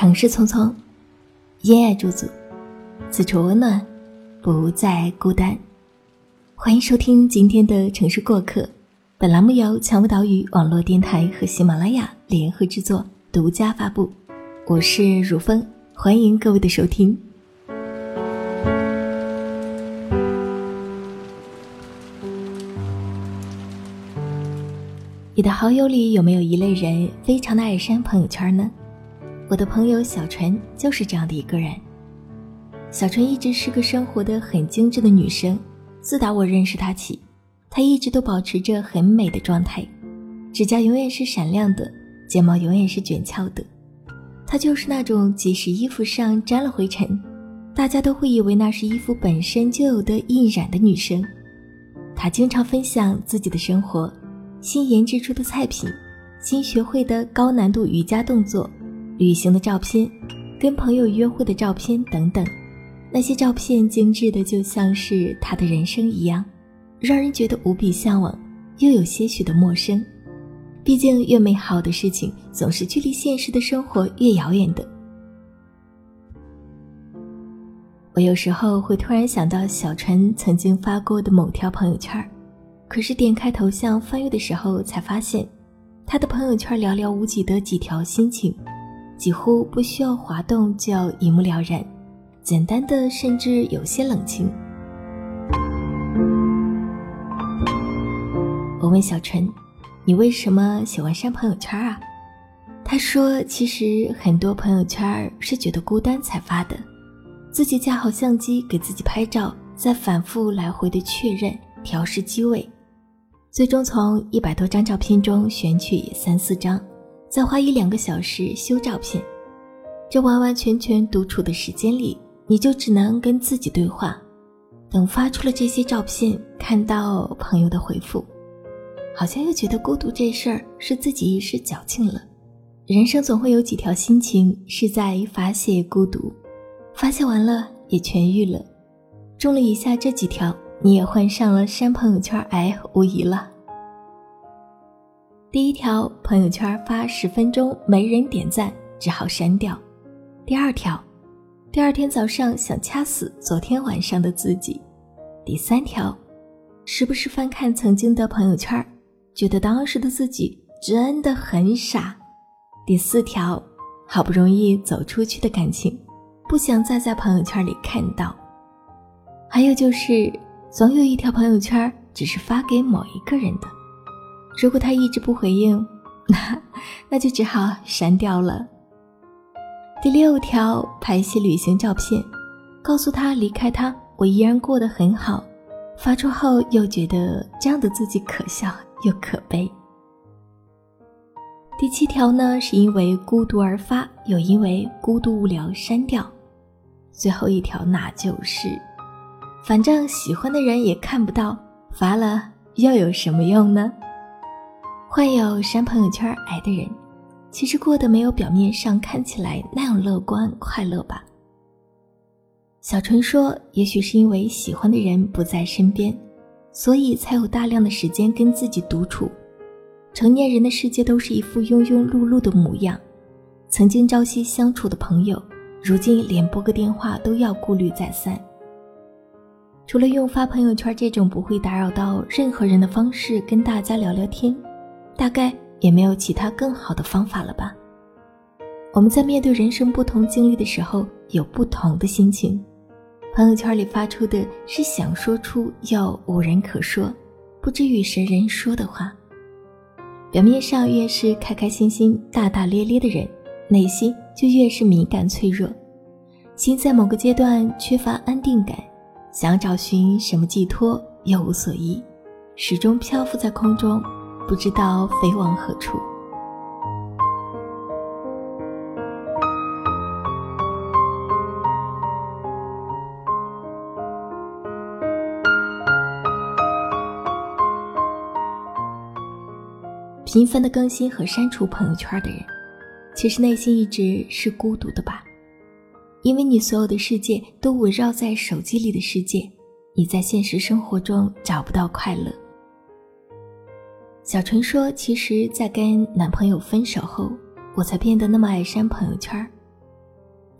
城市匆匆，烟爱驻足，此处温暖，不再孤单。欢迎收听今天的城市过客。本栏目由蔷薇岛屿网络电台和喜马拉雅联合制作，独家发布。我是如风，欢迎各位的收听。你的好友里有没有一类人非常的爱删朋友圈呢？我的朋友小纯就是这样的一个人。小纯一直是个生活的很精致的女生，自打我认识她起。她一直都保持着很美的状态，指甲永远是闪亮的，睫毛永远是卷翘的。她就是那种即使衣服上沾了灰尘，大家都会以为那是衣服本身就有的印染的女生。她经常分享自己的生活，新研制出的菜品，新学会的高难度瑜伽动作，旅行的照片，跟朋友约会的照片等等。那些照片精致的就像是他的人生一样。让人觉得无比向往，又有些许的陌生。毕竟，越美好的事情总是距离现实的生活越遥远的。我有时候会突然想到小纯曾经发过的某条朋友圈，可是点开头像翻阅的时候，才发现他的朋友圈寥寥无几的几条心情，几乎不需要滑动就要一目了然，简单的甚至有些冷清。我问小陈：“你为什么喜欢删朋友圈啊？”他说：“其实很多朋友圈是觉得孤单才发的，自己架好相机给自己拍照，再反复来回的确认、调试机位，最终从一百多张照片中选取三四张，再花一两个小时修照片。这完完全全独处的时间里，你就只能跟自己对话。等发出了这些照片，看到朋友的回复。”好像又觉得孤独这事儿是自己一时矫情了。人生总会有几条心情是在发泄孤独，发泄完了也痊愈了。中了以下这几条，你也患上了删朋友圈癌无疑了。第一条，朋友圈发十分钟没人点赞，只好删掉。第二条，第二天早上想掐死昨天晚上的自己。第三条，时不时翻看曾经的朋友圈。觉得当时的自己真的很傻。第四条，好不容易走出去的感情，不想再在朋友圈里看到。还有就是，总有一条朋友圈只是发给某一个人的，如果他一直不回应，那那就只好删掉了。第六条，拍一些旅行照片，告诉他离开他，我依然过得很好。发出后又觉得这样的自己可笑。又可悲。第七条呢，是因为孤独而发，又因为孤独无聊删掉。最后一条，那就是，反正喜欢的人也看不到，发了又有什么用呢？患有删朋友圈癌的人，其实过得没有表面上看起来那样乐观快乐吧？小纯说，也许是因为喜欢的人不在身边。所以才有大量的时间跟自己独处。成年人的世界都是一副庸庸碌碌的模样。曾经朝夕相处的朋友，如今连拨个电话都要顾虑再三。除了用发朋友圈这种不会打扰到任何人的方式跟大家聊聊天，大概也没有其他更好的方法了吧？我们在面对人生不同经历的时候，有不同的心情。朋友圈里发出的是想说出又无人可说，不知与谁人说的话。表面上越是开开心心、大大咧咧的人，内心就越是敏感脆弱，心在某个阶段缺乏安定感，想找寻什么寄托又无所依，始终漂浮在空中，不知道飞往何处。频繁的更新和删除朋友圈的人，其实内心一直是孤独的吧？因为你所有的世界都围绕在手机里的世界，你在现实生活中找不到快乐。小纯说：“其实，在跟男朋友分手后，我才变得那么爱删朋友圈，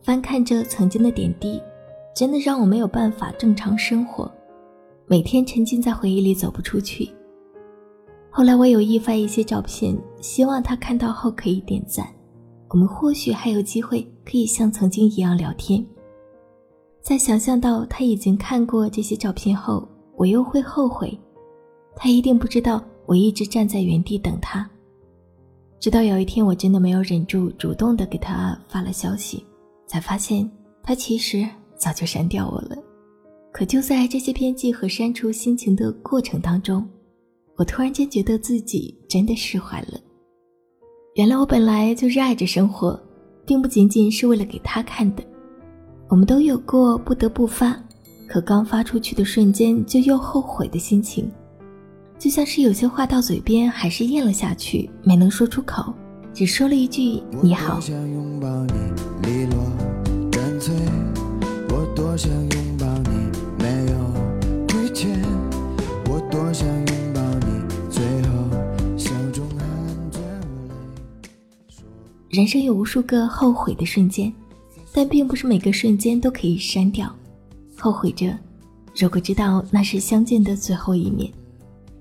翻看着曾经的点滴，真的让我没有办法正常生活，每天沉浸在回忆里走不出去。后来我有意发一些照片，希望他看到后可以点赞，我们或许还有机会可以像曾经一样聊天。在想象到他已经看过这些照片后，我又会后悔。他一定不知道我一直站在原地等他。直到有一天，我真的没有忍住，主动的给他发了消息，才发现他其实早就删掉我了。可就在这些编辑和删除心情的过程当中，我突然间觉得自己真的释怀了。原来我本来就热爱着生活，并不仅仅是为了给他看的。我们都有过不得不发，可刚发出去的瞬间就又后悔的心情，就像是有些话到嘴边还是咽了下去，没能说出口，只说了一句你好。人生有无数个后悔的瞬间。但并不是每个瞬间都可以删掉，后悔着。如果知道那是相见的最后一面，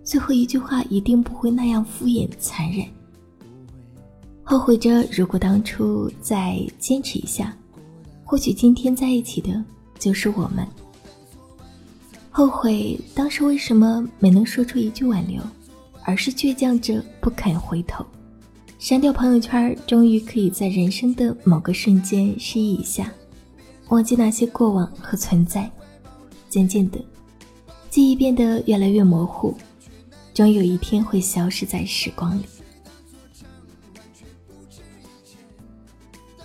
最后一句话一定不会那样敷衍残忍。后悔着，如果当初再坚持一下，或许今天在一起的就是我们。后悔当时为什么没能说出一句挽留，而是倔强着不肯回头。删掉朋友圈，终于可以在人生的某个瞬间失忆一下，忘记那些过往和存在。渐渐的，记忆变得越来越模糊，终有一天会消失在时光里。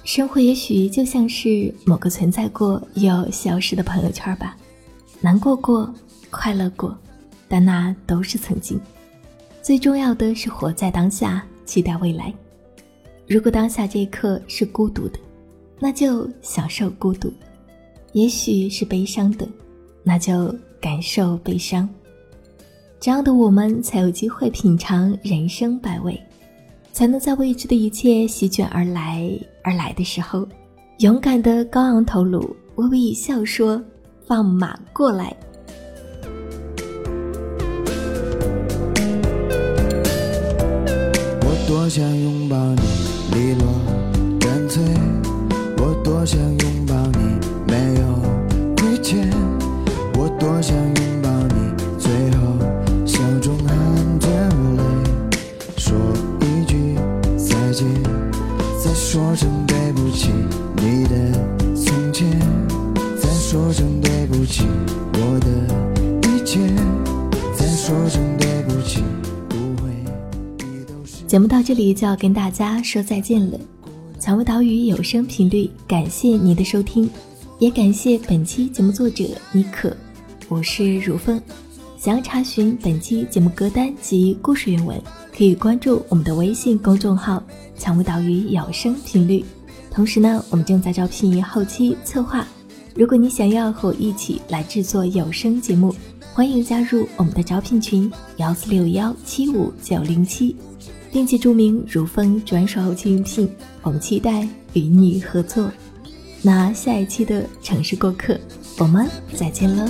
生活也许就像是某个存在过又消失的朋友圈吧，难过过，快乐过，但那都是曾经。最重要的是活在当下。期待未来。如果当下这一刻是孤独的，那就享受孤独；也许是悲伤的，那就感受悲伤。这样的我们才有机会品尝人生百味，才能在未知的一切席卷而来而来的时候，勇敢的高昂头颅，微微一笑，说：“放马过来。”我多想拥抱你，节目到这里就要跟大家说再见了。蔷薇岛屿有声频率，感谢您的收听，也感谢本期节目作者妮可。我是如风。想要查询本期节目歌单及故事原文，可以关注我们的微信公众号“蔷薇岛屿有声频率”。同时呢，我们正在招聘后期策划。如果你想要和我一起来制作有声节目，欢迎加入我们的招聘群：幺四六幺七五九零七。并且注明如风转手后期应聘，我们期待与你合作。那下一期的城市过客，我们再见了。